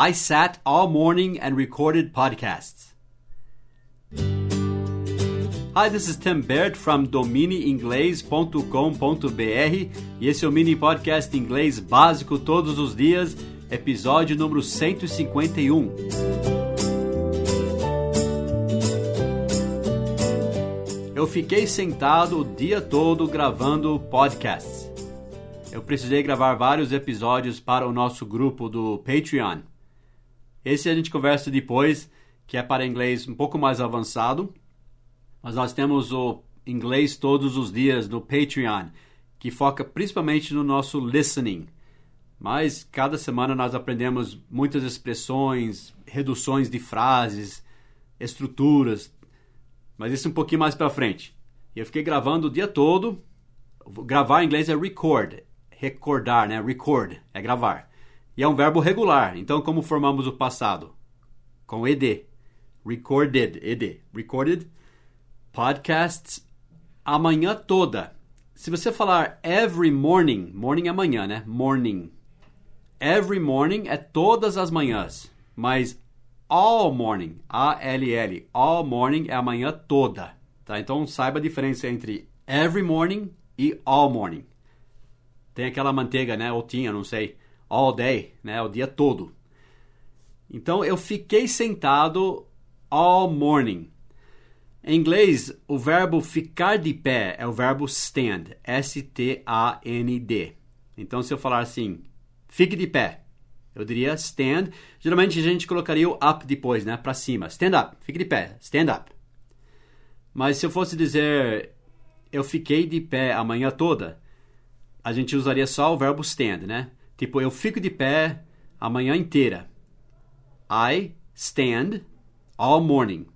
I sat all morning and recorded podcasts. Hi, this is Tim Baird from domineinglês.com.br e esse é o mini podcast inglês básico todos os dias, episódio número 151. Eu fiquei sentado o dia todo gravando podcasts. Eu precisei gravar vários episódios para o nosso grupo do Patreon. Esse a gente conversa depois, que é para inglês um pouco mais avançado. Mas nós temos o inglês todos os dias no Patreon, que foca principalmente no nosso listening. Mas cada semana nós aprendemos muitas expressões, reduções de frases, estruturas. Mas isso um pouquinho mais para frente. Eu fiquei gravando o dia todo. Gravar em inglês é record, recordar, né? Record é gravar. E é um verbo regular. Então como formamos o passado? Com ed. Recorded, ed. Recorded podcasts a manhã toda. Se você falar every morning, morning é manhã, né? Morning. Every morning é todas as manhãs, mas all morning, A-L-L, all morning é a manhã toda, tá? Então saiba a diferença entre every morning e all morning. Tem aquela manteiga, né? Ou tinha, não sei. All day, né? O dia todo. Então eu fiquei sentado all morning. Em inglês, o verbo ficar de pé é o verbo stand, S-T-A-N-D. Então, se eu falar assim, fique de pé, eu diria stand. Geralmente a gente colocaria o up depois, né, para cima. Stand up, fique de pé, stand up. Mas se eu fosse dizer eu fiquei de pé a manhã toda, a gente usaria só o verbo stand, né? Tipo, eu fico de pé a manhã inteira. I stand all morning.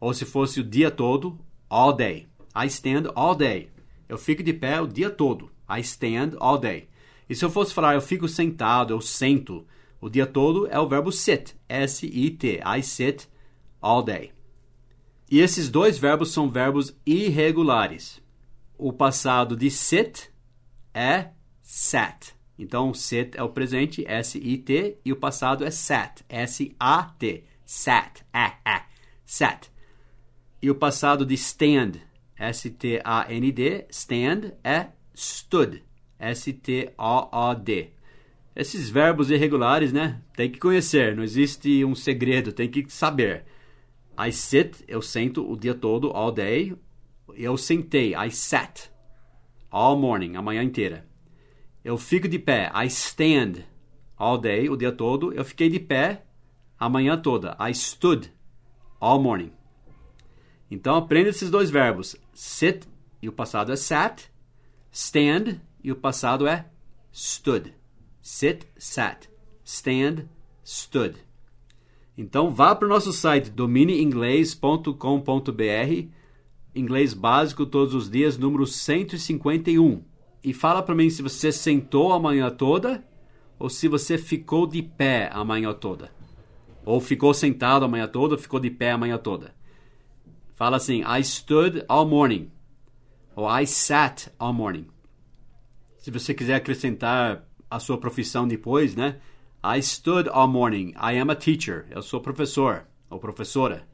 Ou se fosse o dia todo, all day. I stand all day. Eu fico de pé o dia todo. I stand all day. E se eu fosse falar eu fico sentado, eu sento o dia todo, é o verbo sit. S-I-T. I sit all day. E esses dois verbos são verbos irregulares. O passado de sit é sat. Então, sit é o presente, S-I-T, e o passado é sat, S-A-T. Sat, a, a, sat. E o passado de stand, S-T-A-N-D, stand é stood, S-T-O-O-D. Esses verbos irregulares, né? Tem que conhecer, não existe um segredo, tem que saber. I sit, eu sento o dia todo, all day. Eu sentei, I sat, all morning, a manhã inteira. Eu fico de pé, I stand, all day, o dia todo. Eu fiquei de pé a manhã toda, I stood, all morning. Então aprenda esses dois verbos. Sit e o passado é sat. Stand e o passado é stood. Sit, sat. Stand, stood. Então vá para o nosso site domineinglês.com.br Inglês básico todos os dias, número 151. E fala para mim se você sentou a manhã toda ou se você ficou de pé a manhã toda. Ou ficou sentado a manhã toda ou ficou de pé a manhã toda. Fala assim: I stood all morning. Ou I sat all morning. Se você quiser acrescentar a sua profissão depois, né? I stood all morning. I am a teacher. Eu sou professor ou professora.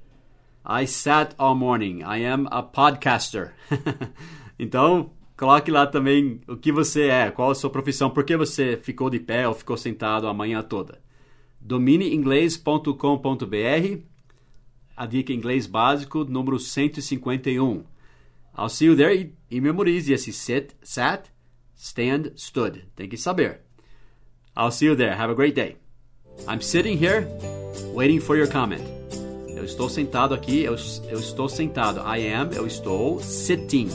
I sat all morning. I am a podcaster. então, coloque lá também o que você é, qual a sua profissão, por que você ficou de pé ou ficou sentado a manhã toda. domineinglês.com.br a dica inglês básico número 151. I'll see you there e, e memorize esse sit, sat, stand, stood. Tem que saber. I'll see you there. Have a great day. I'm sitting here waiting for your comment. Eu estou sentado aqui, eu, eu estou sentado. I am, eu estou sitting.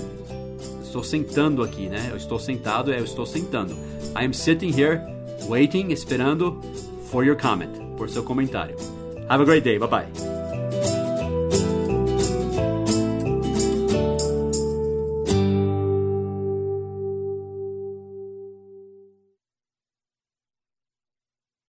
Estou sentando aqui, né? Eu estou sentado, eu estou sentando. I am sitting here waiting, esperando for your comment, por seu comentário. Have a great day. Bye bye.